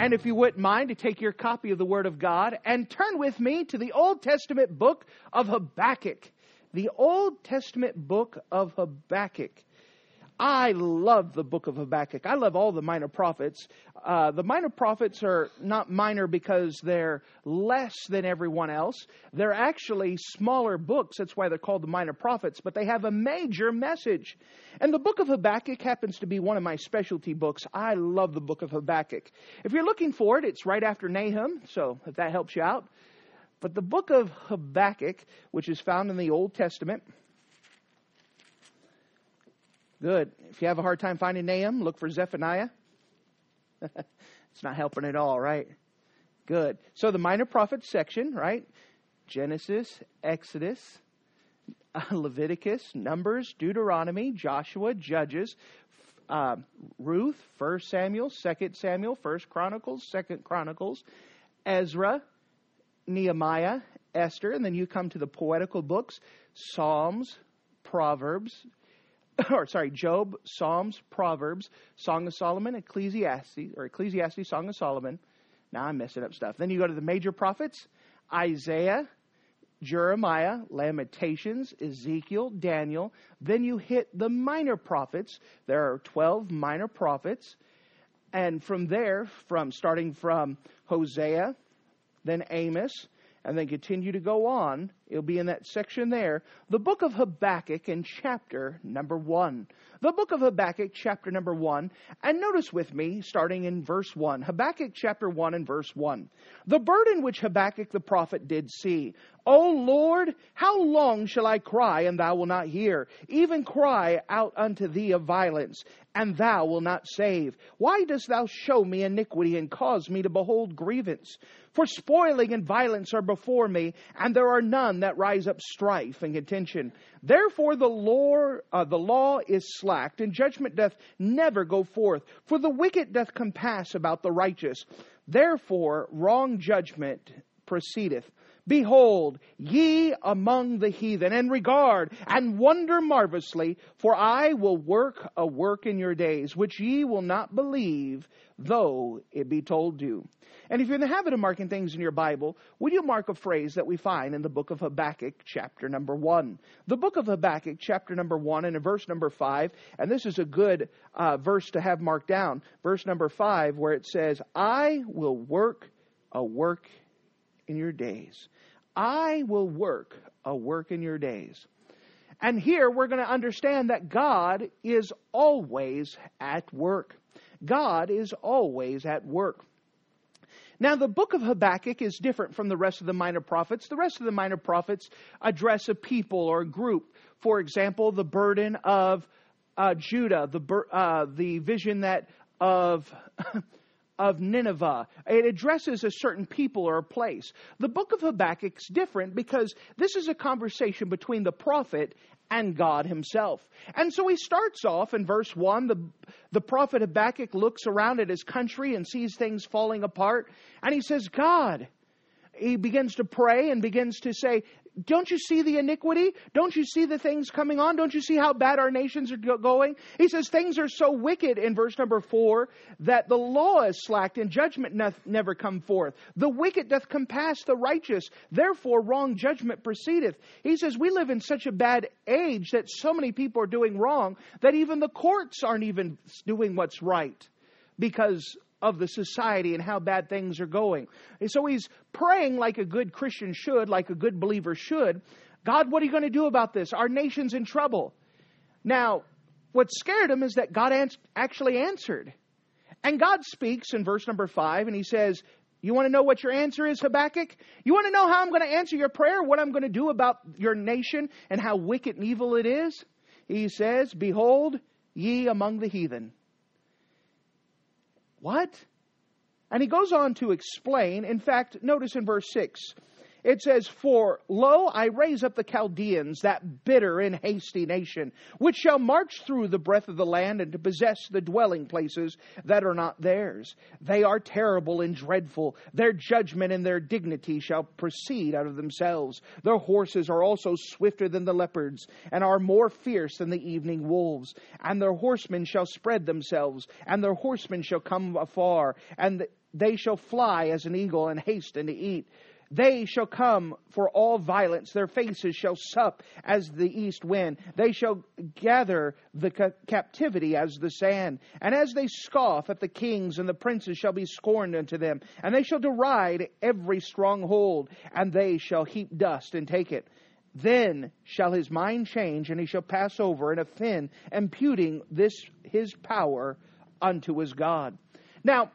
And if you wouldn't mind to take your copy of the Word of God and turn with me to the Old Testament book of Habakkuk. The Old Testament book of Habakkuk. I love the book of Habakkuk. I love all the minor prophets. Uh, the minor prophets are not minor because they're less than everyone else. They're actually smaller books. That's why they're called the minor prophets, but they have a major message. And the book of Habakkuk happens to be one of my specialty books. I love the book of Habakkuk. If you're looking for it, it's right after Nahum, so if that helps you out. But the book of Habakkuk, which is found in the Old Testament, Good. If you have a hard time finding Nahum, look for Zephaniah. it's not helping at all, right? Good. So the minor prophets section, right? Genesis, Exodus, Leviticus, Numbers, Deuteronomy, Joshua, Judges, uh, Ruth, First Samuel, Second Samuel, First Chronicles, Second Chronicles, Ezra, Nehemiah, Esther, and then you come to the poetical books, Psalms, Proverbs, or sorry, Job, Psalms, Proverbs, Song of Solomon, Ecclesiastes, or Ecclesiastes, Song of Solomon. Now I'm messing up stuff. Then you go to the major prophets Isaiah, Jeremiah, Lamentations, Ezekiel, Daniel. Then you hit the minor prophets. There are 12 minor prophets. And from there, from starting from Hosea, then Amos, and then continue to go on, it'll be in that section there, the book of Habakkuk in chapter number 1. The book of Habakkuk, chapter number 1. And notice with me, starting in verse 1. Habakkuk chapter 1 and verse 1. The burden which Habakkuk the prophet did see. O Lord, how long shall I cry and thou wilt not hear? Even cry out unto thee of violence, and thou wilt not save. Why dost thou show me iniquity and cause me to behold grievance? For spoiling and violence are before me, and there are none that rise up strife and contention. Therefore the law, uh, the law is slacked, and judgment doth never go forth. For the wicked doth compass about the righteous. Therefore wrong judgment proceedeth. Behold, ye among the heathen, and regard and wonder marvelously, for I will work a work in your days, which ye will not believe, though it be told you. And if you're in the habit of marking things in your Bible, would you mark a phrase that we find in the book of Habakkuk, chapter number one? The book of Habakkuk, chapter number one, and in verse number five, and this is a good uh, verse to have marked down, verse number five, where it says, I will work a work in your days. I will work a work in your days. And here we're going to understand that God is always at work. God is always at work. Now, the book of Habakkuk is different from the rest of the minor prophets. The rest of the minor prophets address a people or a group. For example, the burden of uh, Judah, the, uh, the vision that of of Nineveh. It addresses a certain people or a place. The book of Habakkuk is different because this is a conversation between the prophet and God himself. And so he starts off in verse 1. The, the prophet Habakkuk looks around at his country and sees things falling apart. And he says, God, he begins to pray and begins to say, don't you see the iniquity? Don't you see the things coming on? Don't you see how bad our nations are going? He says things are so wicked in verse number four that the law is slacked and judgment never come forth. The wicked doth compass the righteous. Therefore wrong judgment proceedeth. He says we live in such a bad age that so many people are doing wrong that even the courts aren't even doing what's right because of the society and how bad things are going. And so he's praying like a good Christian should, like a good believer should. God, what are you going to do about this? Our nation's in trouble. Now, what scared him is that God actually answered. And God speaks in verse number five, and he says, You want to know what your answer is, Habakkuk? You want to know how I'm going to answer your prayer, what I'm going to do about your nation, and how wicked and evil it is? He says, Behold, ye among the heathen. What? And he goes on to explain. In fact, notice in verse 6 it says, For lo, I raise up the Chaldeans, that bitter and hasty nation, which shall march through the breadth of the land and to possess the dwelling places that are not theirs. They are terrible and dreadful. Their judgment and their dignity shall proceed out of themselves. Their horses are also swifter than the leopards, and are more fierce than the evening wolves. And their horsemen shall spread themselves, and their horsemen shall come afar, and they shall fly as an eagle and hasten to eat. They shall come for all violence. Their faces shall sup as the east wind. They shall gather the ca- captivity as the sand. And as they scoff at the kings and the princes shall be scorned unto them. And they shall deride every stronghold. And they shall heap dust and take it. Then shall his mind change, and he shall pass over and offend, imputing this his power unto his God. Now,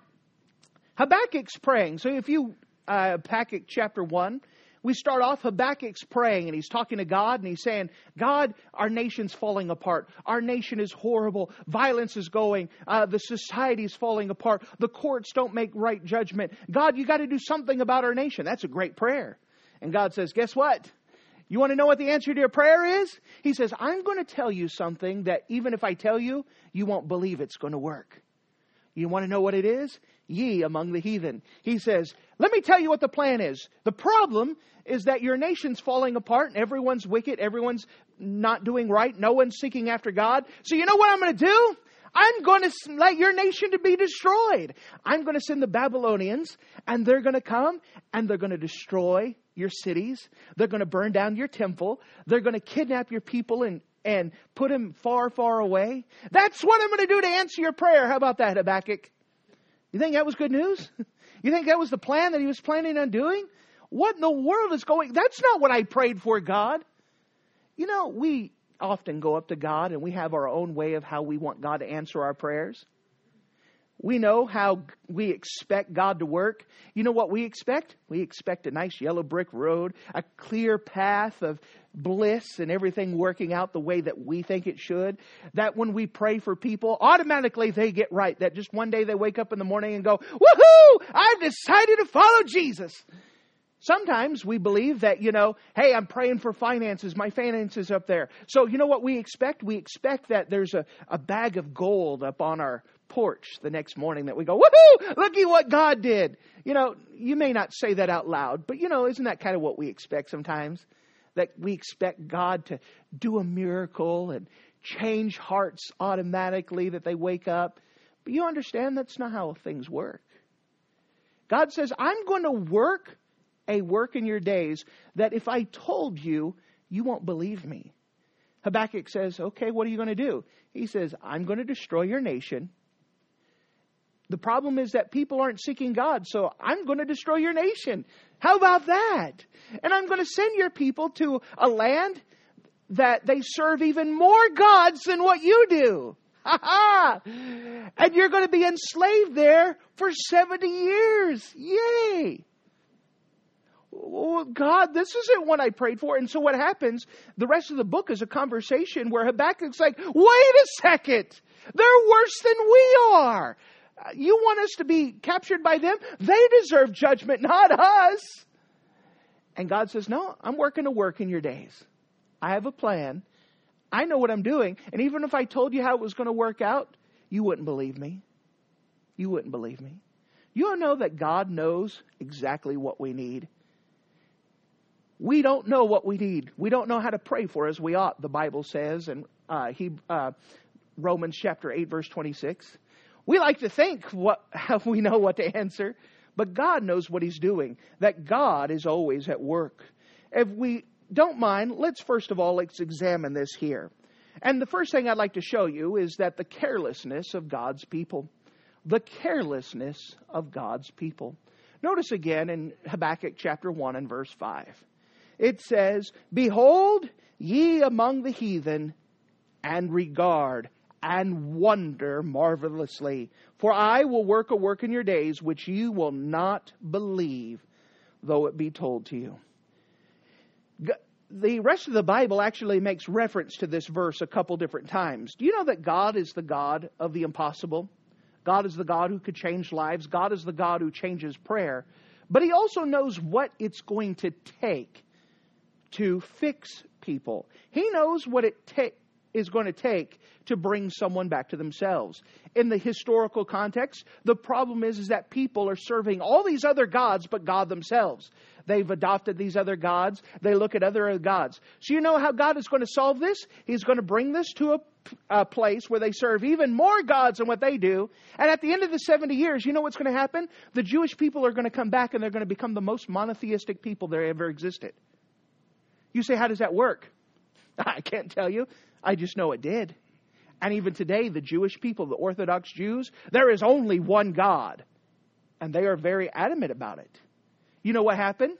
Habakkuk's praying. So if you uh, Habakkuk chapter 1, we start off Habakkuk's praying and he's talking to God and he's saying, God, our nation's falling apart. Our nation is horrible. Violence is going. Uh, the society's falling apart. The courts don't make right judgment. God, you got to do something about our nation. That's a great prayer. And God says, guess what? You want to know what the answer to your prayer is? He says, I'm going to tell you something that even if I tell you, you won't believe it's going to work. You want to know what it is? Ye among the heathen. He says, Let me tell you what the plan is. The problem is that your nation's falling apart and everyone's wicked, everyone's not doing right, no one's seeking after God. So you know what I'm going to do? I'm going to let your nation to be destroyed. I'm going to send the Babylonians and they're going to come and they're going to destroy your cities. They're going to burn down your temple. They're going to kidnap your people and, and put them far, far away. That's what I'm going to do to answer your prayer. How about that, Habakkuk? You think that was good news? You think that was the plan that he was planning on doing? What in the world is going? That's not what I prayed for, God. You know, we often go up to God and we have our own way of how we want God to answer our prayers. We know how we expect God to work. You know what we expect? We expect a nice yellow brick road, a clear path of bliss and everything working out the way that we think it should. That when we pray for people, automatically they get right. That just one day they wake up in the morning and go, Woohoo! I've decided to follow Jesus. Sometimes we believe that, you know, hey, I'm praying for finances. My finances up there. So, you know what we expect? We expect that there's a, a bag of gold up on our porch the next morning that we go, woohoo, looky what God did. You know, you may not say that out loud, but you know, isn't that kind of what we expect sometimes? That we expect God to do a miracle and change hearts automatically that they wake up. But you understand that's not how things work. God says, I'm going to work a work in your days that if I told you, you won't believe me. Habakkuk says, Okay, what are you going to do? He says, I'm going to destroy your nation the problem is that people aren't seeking God, so I'm going to destroy your nation. How about that? And I'm going to send your people to a land that they serve even more gods than what you do. Ha ha! And you're going to be enslaved there for 70 years. Yay! Oh, God, this isn't what I prayed for. And so what happens, the rest of the book is a conversation where Habakkuk's like, wait a second. They're worse than we are. You want us to be captured by them? They deserve judgment, not us. And God says, No, I'm working to work in your days. I have a plan. I know what I'm doing. And even if I told you how it was going to work out, you wouldn't believe me. You wouldn't believe me. You know that God knows exactly what we need. We don't know what we need. We don't know how to pray for as we ought, the Bible says in uh, he, uh, Romans chapter 8, verse 26. We like to think what, we know what to answer, but God knows what He's doing, that God is always at work. If we don't mind, let's first of all, let's examine this here. And the first thing I'd like to show you is that the carelessness of God's people. The carelessness of God's people. Notice again in Habakkuk chapter 1 and verse 5. It says, Behold, ye among the heathen, and regard and wonder marvelously. For I will work a work in your days which you will not believe, though it be told to you. The rest of the Bible actually makes reference to this verse a couple different times. Do you know that God is the God of the impossible? God is the God who could change lives. God is the God who changes prayer. but He also knows what it's going to take to fix people. He knows what it ta- is going to take to bring someone back to themselves. In the historical context, the problem is, is that people are serving all these other gods but God themselves. They've adopted these other gods. They look at other gods. So you know how God is going to solve this? He's going to bring this to a, a place where they serve even more gods than what they do. And at the end of the 70 years, you know what's going to happen? The Jewish people are going to come back and they're going to become the most monotheistic people there ever existed. You say, how does that work? I can't tell you. I just know it did. And even today, the Jewish people, the Orthodox Jews, there is only one God. And they are very adamant about it. You know what happened?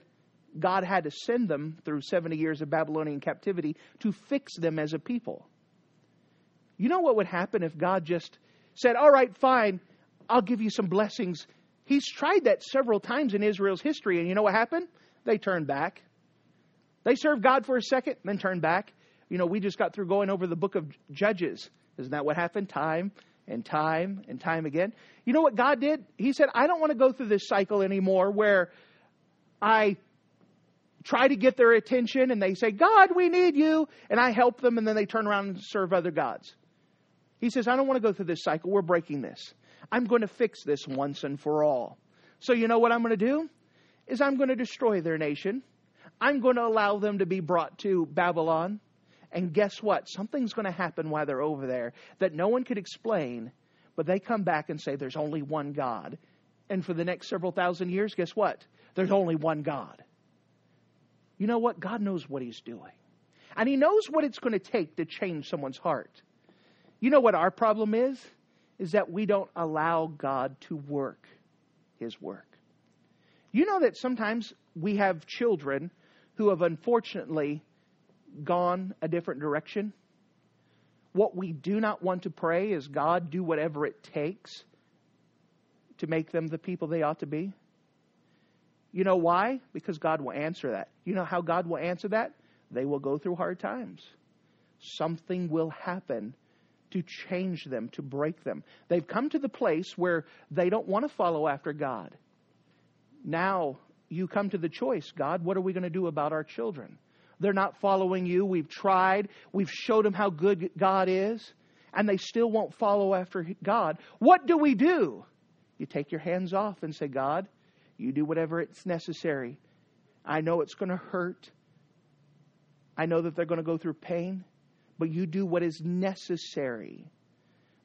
God had to send them through 70 years of Babylonian captivity to fix them as a people. You know what would happen if God just said, All right, fine, I'll give you some blessings. He's tried that several times in Israel's history, and you know what happened? They turned back. They serve God for a second, then turn back. You know, we just got through going over the book of Judges. Isn't that what happened? Time and time and time again. You know what God did? He said, I don't want to go through this cycle anymore where I try to get their attention and they say, God, we need you. And I help them and then they turn around and serve other gods. He says, I don't want to go through this cycle. We're breaking this. I'm going to fix this once and for all. So you know what I'm going to do? Is I'm going to destroy their nation. I'm going to allow them to be brought to Babylon. And guess what? Something's going to happen while they're over there that no one could explain, but they come back and say there's only one God. And for the next several thousand years, guess what? There's only one God. You know what? God knows what He's doing. And He knows what it's going to take to change someone's heart. You know what our problem is? Is that we don't allow God to work His work. You know that sometimes we have children who have unfortunately gone a different direction. What we do not want to pray is God, do whatever it takes to make them the people they ought to be. You know why? Because God will answer that. You know how God will answer that? They will go through hard times. Something will happen to change them, to break them. They've come to the place where they don't want to follow after God. Now you come to the choice God, what are we going to do about our children? They're not following you. We've tried. We've showed them how good God is, and they still won't follow after God. What do we do? You take your hands off and say, God, you do whatever it's necessary. I know it's going to hurt. I know that they're going to go through pain, but you do what is necessary.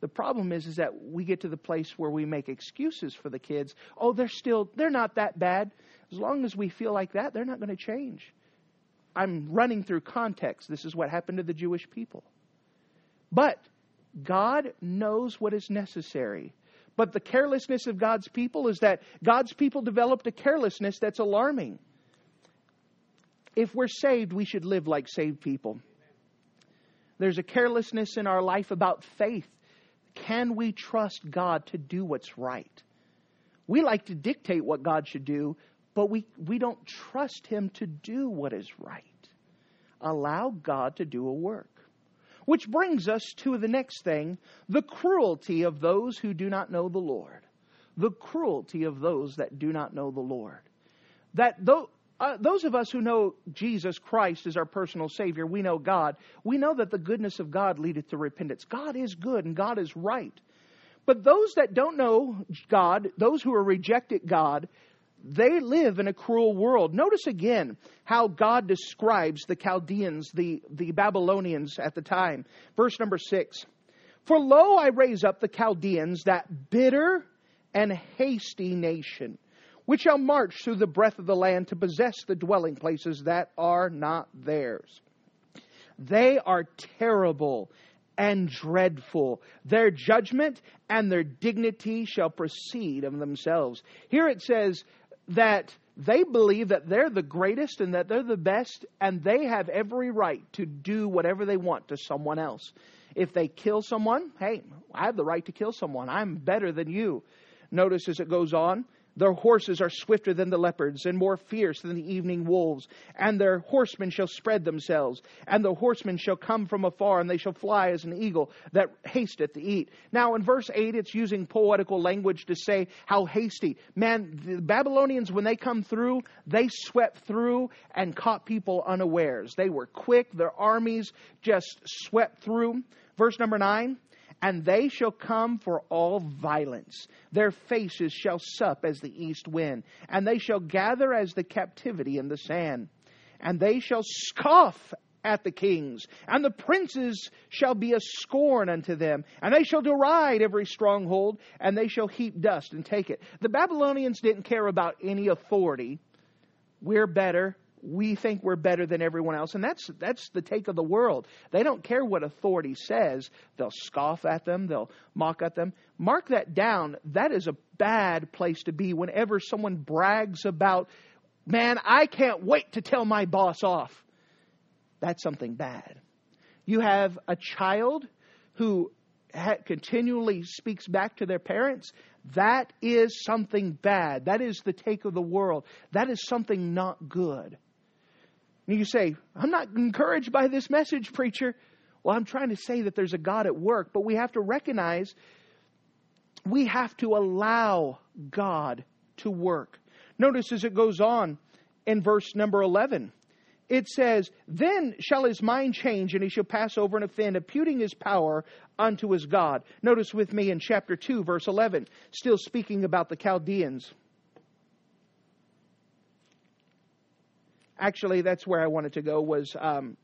The problem is, is that we get to the place where we make excuses for the kids. Oh, they're still, they're not that bad. As long as we feel like that, they're not going to change. I'm running through context. This is what happened to the Jewish people. But God knows what is necessary. But the carelessness of God's people is that God's people developed a carelessness that's alarming. If we're saved, we should live like saved people. There's a carelessness in our life about faith. Can we trust God to do what's right? We like to dictate what God should do, but we, we don't trust Him to do what is right. Allow God to do a work. Which brings us to the next thing the cruelty of those who do not know the Lord. The cruelty of those that do not know the Lord. That though, uh, those of us who know Jesus Christ as our personal Savior, we know God, we know that the goodness of God leadeth to repentance. God is good and God is right. But those that don't know God, those who are rejected God, they live in a cruel world. Notice again how God describes the Chaldeans, the, the Babylonians at the time. Verse number six For lo, I raise up the Chaldeans, that bitter and hasty nation, which shall march through the breadth of the land to possess the dwelling places that are not theirs. They are terrible and dreadful. Their judgment and their dignity shall proceed of themselves. Here it says, that they believe that they're the greatest and that they're the best, and they have every right to do whatever they want to someone else. If they kill someone, hey, I have the right to kill someone. I'm better than you. Notice as it goes on, Their horses are swifter than the leopards, and more fierce than the evening wolves. And their horsemen shall spread themselves, and the horsemen shall come from afar, and they shall fly as an eagle that hasteth to eat. Now, in verse 8, it's using poetical language to say how hasty. Man, the Babylonians, when they come through, they swept through and caught people unawares. They were quick, their armies just swept through. Verse number 9 and they shall come for all violence. Their faces shall sup as the east wind, and they shall gather as the captivity in the sand. And they shall scoff at the kings, and the princes shall be a scorn unto them, and they shall deride every stronghold, and they shall heap dust and take it. The Babylonians didn't care about any authority. We're better we think we're better than everyone else. And that's, that's the take of the world. They don't care what authority says. They'll scoff at them, they'll mock at them. Mark that down. That is a bad place to be whenever someone brags about, man, I can't wait to tell my boss off. That's something bad. You have a child who continually speaks back to their parents, that is something bad. That is the take of the world. That is something not good. And you say, I'm not encouraged by this message, preacher. Well, I'm trying to say that there's a God at work, but we have to recognize we have to allow God to work. Notice as it goes on in verse number 11, it says, Then shall his mind change, and he shall pass over and offend, imputing his power unto his God. Notice with me in chapter 2, verse 11, still speaking about the Chaldeans. Actually, that's where I wanted to go was um,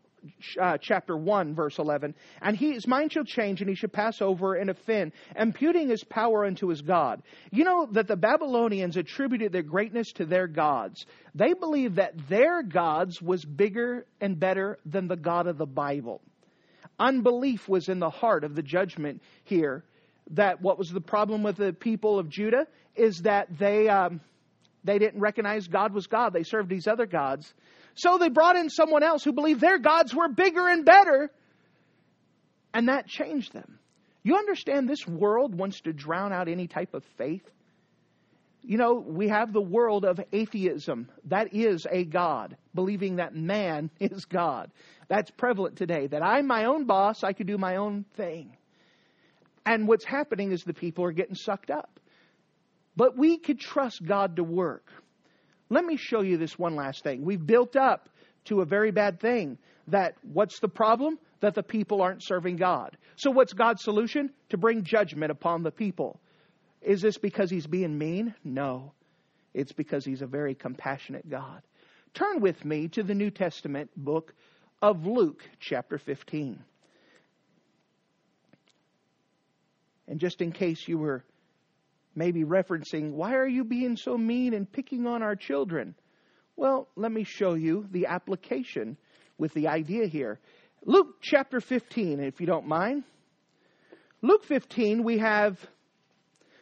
uh, chapter 1, verse 11. And he, his mind shall change, and he shall pass over and offend, imputing his power unto his God. You know that the Babylonians attributed their greatness to their gods. They believed that their gods was bigger and better than the God of the Bible. Unbelief was in the heart of the judgment here. That what was the problem with the people of Judah is that they. Um, they didn't recognize God was God. They served these other gods. So they brought in someone else who believed their gods were bigger and better. And that changed them. You understand this world wants to drown out any type of faith? You know, we have the world of atheism. That is a God, believing that man is God. That's prevalent today, that I'm my own boss, I can do my own thing. And what's happening is the people are getting sucked up. But we could trust God to work. Let me show you this one last thing. We've built up to a very bad thing that what's the problem? That the people aren't serving God. So what's God's solution? To bring judgment upon the people. Is this because he's being mean? No. It's because he's a very compassionate God. Turn with me to the New Testament book of Luke, chapter 15. And just in case you were maybe referencing, Why are you being so mean and picking on our children? Well, let me show you the application with the idea here. Luke chapter 15, if you don't mind. Luke 15, we have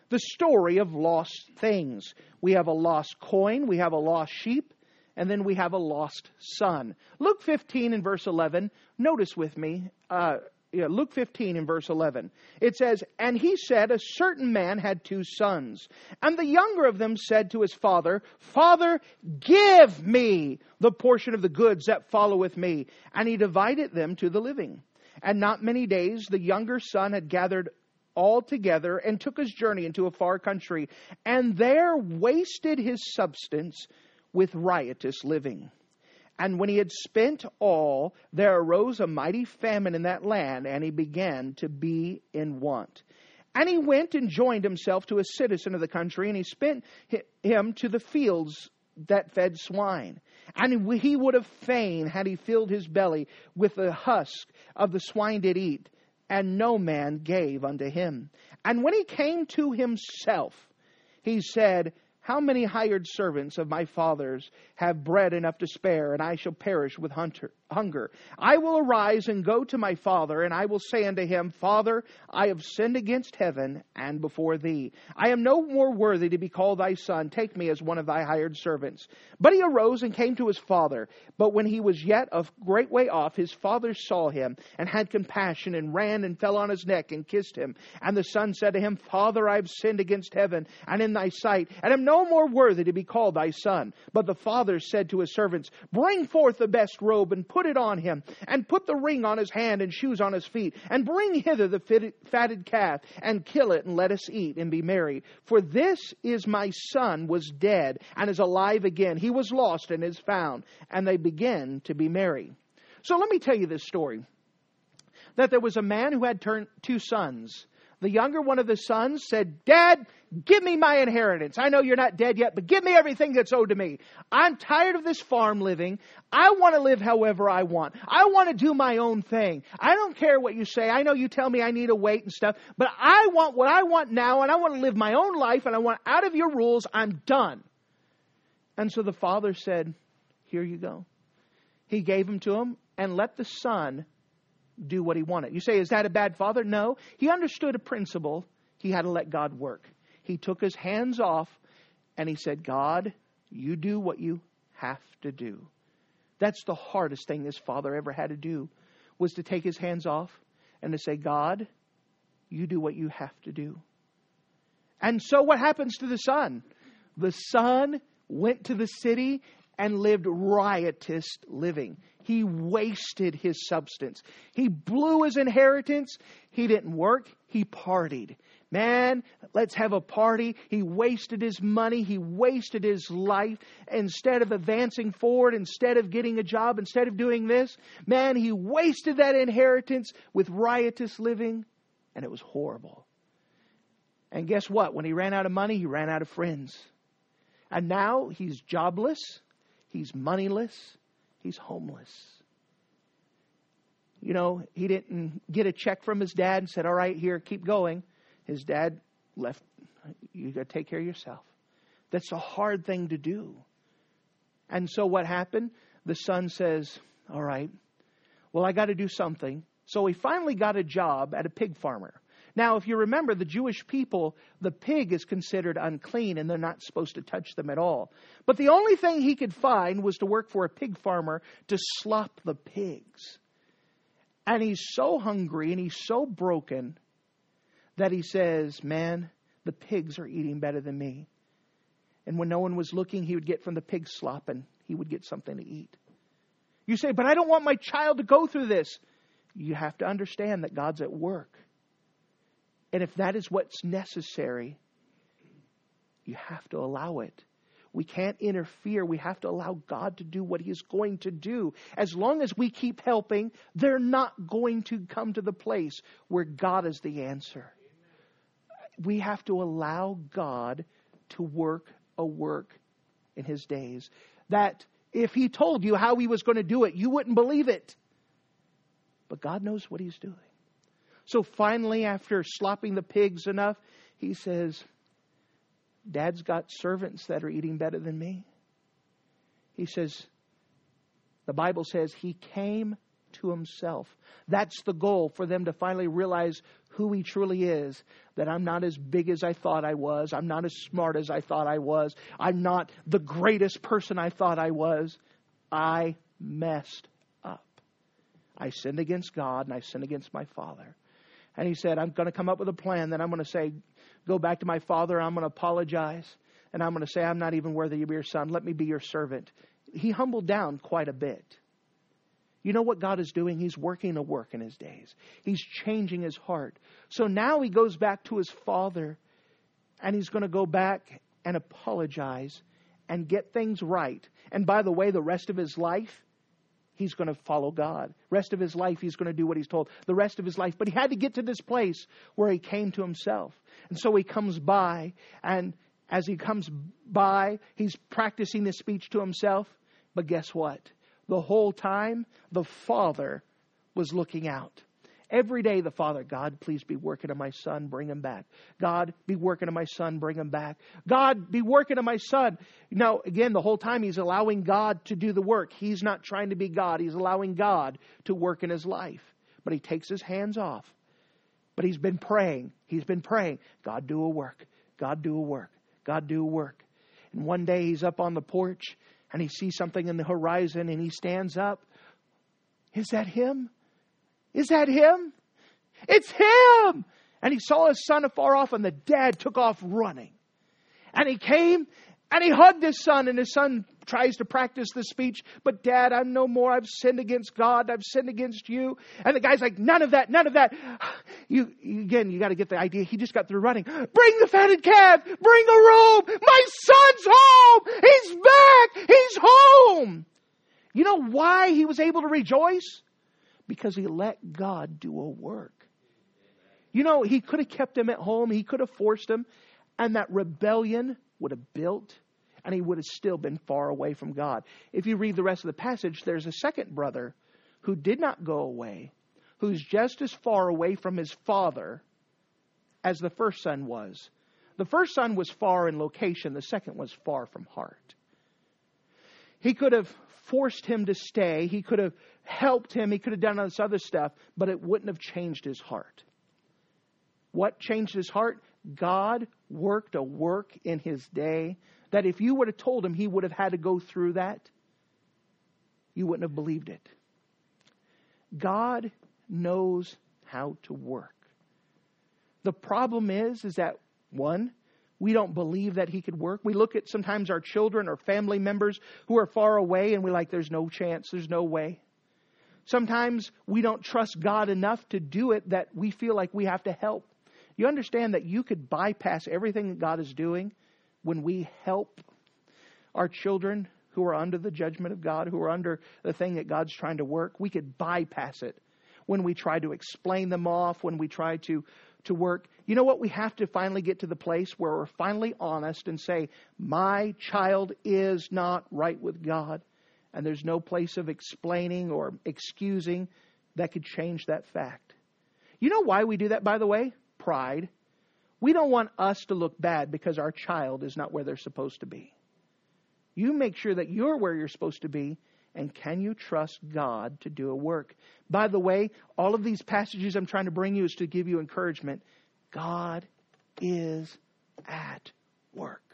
the story of lost things. We have a lost coin, we have a lost sheep, and then we have a lost son. Luke 15 and verse 11, notice with me, uh, yeah, Luke 15 in verse 11. It says, And he said, A certain man had two sons. And the younger of them said to his father, Father, give me the portion of the goods that followeth me. And he divided them to the living. And not many days the younger son had gathered all together and took his journey into a far country, and there wasted his substance with riotous living. And when he had spent all, there arose a mighty famine in that land, and he began to be in want. And he went and joined himself to a citizen of the country, and he spent him to the fields that fed swine. And he would have fain had he filled his belly with the husk of the swine did eat, and no man gave unto him. And when he came to himself, he said, how many hired servants of my father's have bread enough to spare, and I shall perish with hunter, hunger. I will arise and go to my father, and I will say unto him, Father, I have sinned against heaven and before thee. I am no more worthy to be called thy son. Take me as one of thy hired servants. But he arose and came to his father. But when he was yet a great way off, his father saw him and had compassion and ran and fell on his neck and kissed him. And the son said to him, Father, I have sinned against heaven and in thy sight, and am no more worthy to be called thy son. But the father said to his servants, Bring forth the best robe and put it on him, and put the ring on his hand and shoes on his feet, and bring hither the fatted calf, and kill it, and let us eat and be merry. For this is my son was dead, and is alive again. He was lost and is found. And they begin to be merry. So let me tell you this story. That there was a man who had two sons. The younger one of the sons said, Dad, give me my inheritance. I know you're not dead yet, but give me everything that's owed to me. I'm tired of this farm living. I want to live however I want. I want to do my own thing. I don't care what you say. I know you tell me I need to wait and stuff, but I want what I want now and I want to live my own life and I want out of your rules. I'm done. And so the father said, Here you go. He gave him to him and let the son do what he wanted. You say, is that a bad father? No. He understood a principle. He had to let God work. He took his hands off and he said, God, you do what you have to do. That's the hardest thing this father ever had to do was to take his hands off and to say, God, you do what you have to do. And so what happens to the son? The son went to the city and lived riotous living. He wasted his substance. He blew his inheritance. He didn't work. He partied. Man, let's have a party. He wasted his money. He wasted his life. Instead of advancing forward, instead of getting a job, instead of doing this, man, he wasted that inheritance with riotous living, and it was horrible. And guess what? When he ran out of money, he ran out of friends. And now he's jobless, he's moneyless, he's homeless. You know, he didn't get a check from his dad and said, All right, here, keep going. His dad left, you got to take care of yourself. That's a hard thing to do. And so what happened? The son says, All right, well, I got to do something. So he finally got a job at a pig farmer. Now, if you remember, the Jewish people, the pig is considered unclean and they're not supposed to touch them at all. But the only thing he could find was to work for a pig farmer to slop the pigs. And he's so hungry and he's so broken that he says, Man, the pigs are eating better than me. And when no one was looking, he would get from the pig slop and he would get something to eat. You say, But I don't want my child to go through this. You have to understand that God's at work. And if that is what's necessary, you have to allow it. We can't interfere. We have to allow God to do what He is going to do. As long as we keep helping, they're not going to come to the place where God is the answer. We have to allow God to work a work in His days. That if He told you how He was going to do it, you wouldn't believe it. But God knows what He's doing. So finally, after slopping the pigs enough, he says, Dad's got servants that are eating better than me. He says, the Bible says he came to himself. That's the goal for them to finally realize who he truly is. That I'm not as big as I thought I was. I'm not as smart as I thought I was. I'm not the greatest person I thought I was. I messed up. I sinned against God and I sinned against my Father. And he said, I'm going to come up with a plan that I'm going to say, go back to my father, I'm going to apologize, and I'm going to say, I'm not even worthy to be your son. Let me be your servant. He humbled down quite a bit. You know what God is doing? He's working a work in his days. He's changing his heart. So now he goes back to his father and he's going to go back and apologize and get things right. And by the way, the rest of his life, he's going to follow God. Rest of his life, he's going to do what he's told. The rest of his life. But he had to get to this place where he came to himself. And so he comes by, and as he comes by, he's practicing this speech to himself. But guess what? The whole time, the Father was looking out. Every day, the father, God, please be working on my son, bring him back. God, be working on my son, bring him back. God, be working on my son. Now, again, the whole time he's allowing God to do the work. He's not trying to be God, he's allowing God to work in his life. But he takes his hands off. But he's been praying. He's been praying. God, do a work. God, do a work. God, do a work. And one day he's up on the porch and he sees something in the horizon and he stands up. Is that him? Is that him? It's him! And he saw his son afar off, and the dad took off running. And he came and he hugged his son, and his son tries to practice the speech, but dad, I'm no more. I've sinned against God. I've sinned against you. And the guy's like, none of that, none of that. You, again, you got to get the idea. He just got through running. Bring the fatted calf. Bring a robe. My son's home. He's back. He's home. You know why he was able to rejoice? Because he let God do a work. You know, he could have kept him at home, he could have forced him, and that rebellion would have built, and he would have still been far away from God. If you read the rest of the passage, there's a second brother who did not go away, who's just as far away from his father as the first son was. The first son was far in location, the second was far from heart. He could have forced him to stay. He could have helped him. He could have done all this other stuff, but it wouldn't have changed his heart. What changed his heart? God worked a work in his day that if you would have told him he would have had to go through that, you wouldn't have believed it. God knows how to work. The problem is, is that one, we don't believe that he could work. We look at sometimes our children or family members who are far away and we're like, there's no chance, there's no way. Sometimes we don't trust God enough to do it that we feel like we have to help. You understand that you could bypass everything that God is doing when we help our children who are under the judgment of God, who are under the thing that God's trying to work. We could bypass it when we try to explain them off, when we try to to work. You know what? We have to finally get to the place where we're finally honest and say, My child is not right with God. And there's no place of explaining or excusing that could change that fact. You know why we do that, by the way? Pride. We don't want us to look bad because our child is not where they're supposed to be. You make sure that you're where you're supposed to be and can you trust God to do a work? By the way, all of these passages I'm trying to bring you is to give you encouragement. God is at work.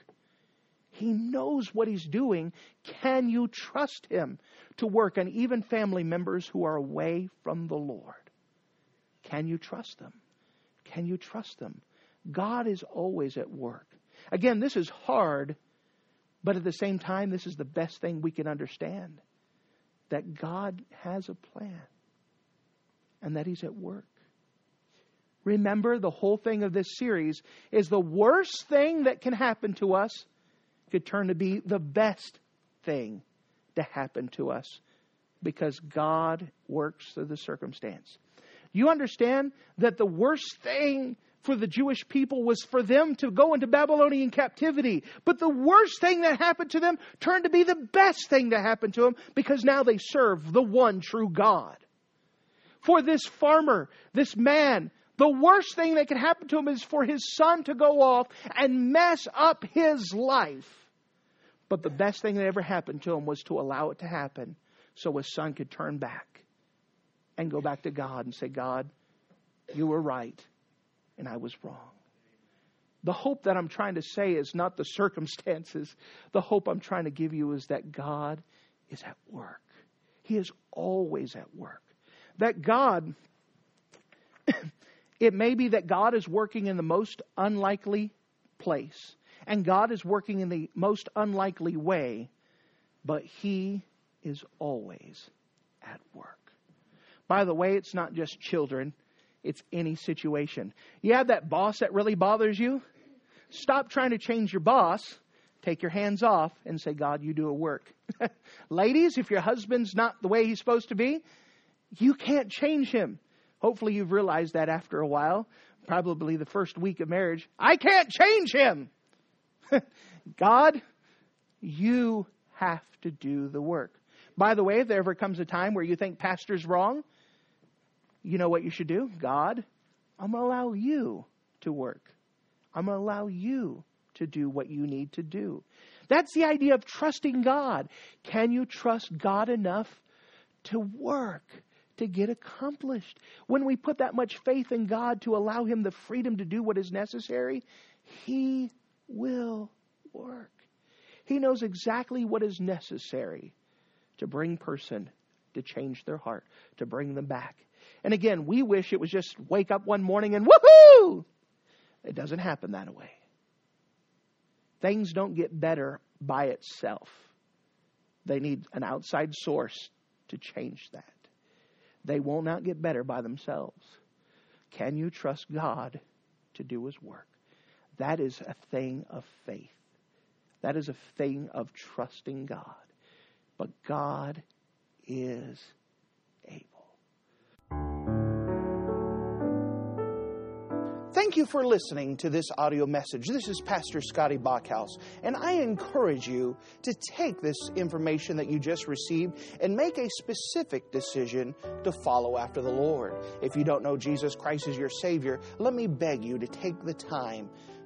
He knows what He's doing. Can you trust Him to work on even family members who are away from the Lord? Can you trust them? Can you trust them? God is always at work. Again, this is hard, but at the same time, this is the best thing we can understand that God has a plan and that He's at work. Remember, the whole thing of this series is the worst thing that can happen to us could turn to be the best thing to happen to us because God works through the circumstance. You understand that the worst thing for the Jewish people was for them to go into Babylonian captivity. But the worst thing that happened to them turned to be the best thing that happened to them because now they serve the one true God. For this farmer, this man, the worst thing that could happen to him is for his son to go off and mess up his life. But the best thing that ever happened to him was to allow it to happen so his son could turn back and go back to God and say, God, you were right and I was wrong. The hope that I'm trying to say is not the circumstances. The hope I'm trying to give you is that God is at work. He is always at work. That God, it may be that God is working in the most unlikely place, and God is working in the most unlikely way, but He is always at work. By the way, it's not just children, it's any situation. You have that boss that really bothers you? Stop trying to change your boss. Take your hands off and say, God, you do a work. Ladies, if your husband's not the way he's supposed to be, you can't change him. Hopefully, you've realized that after a while, probably the first week of marriage. I can't change him. God, you have to do the work. By the way, if there ever comes a time where you think pastor's wrong, you know what you should do? God, I'm going to allow you to work. I'm going to allow you to do what you need to do. That's the idea of trusting God. Can you trust God enough to work, to get accomplished? When we put that much faith in God to allow Him the freedom to do what is necessary, He will work. He knows exactly what is necessary to bring person to change their heart, to bring them back. And again, we wish it was just wake up one morning and woohoo! It doesn't happen that way. Things don't get better by itself. They need an outside source to change that. They will not get better by themselves. Can you trust God to do His work? That is a thing of faith. That is a thing of trusting God. But God is able. Thank you for listening to this audio message. This is Pastor Scotty Bachhaus, and I encourage you to take this information that you just received and make a specific decision to follow after the Lord. If you don't know Jesus Christ as your Savior, let me beg you to take the time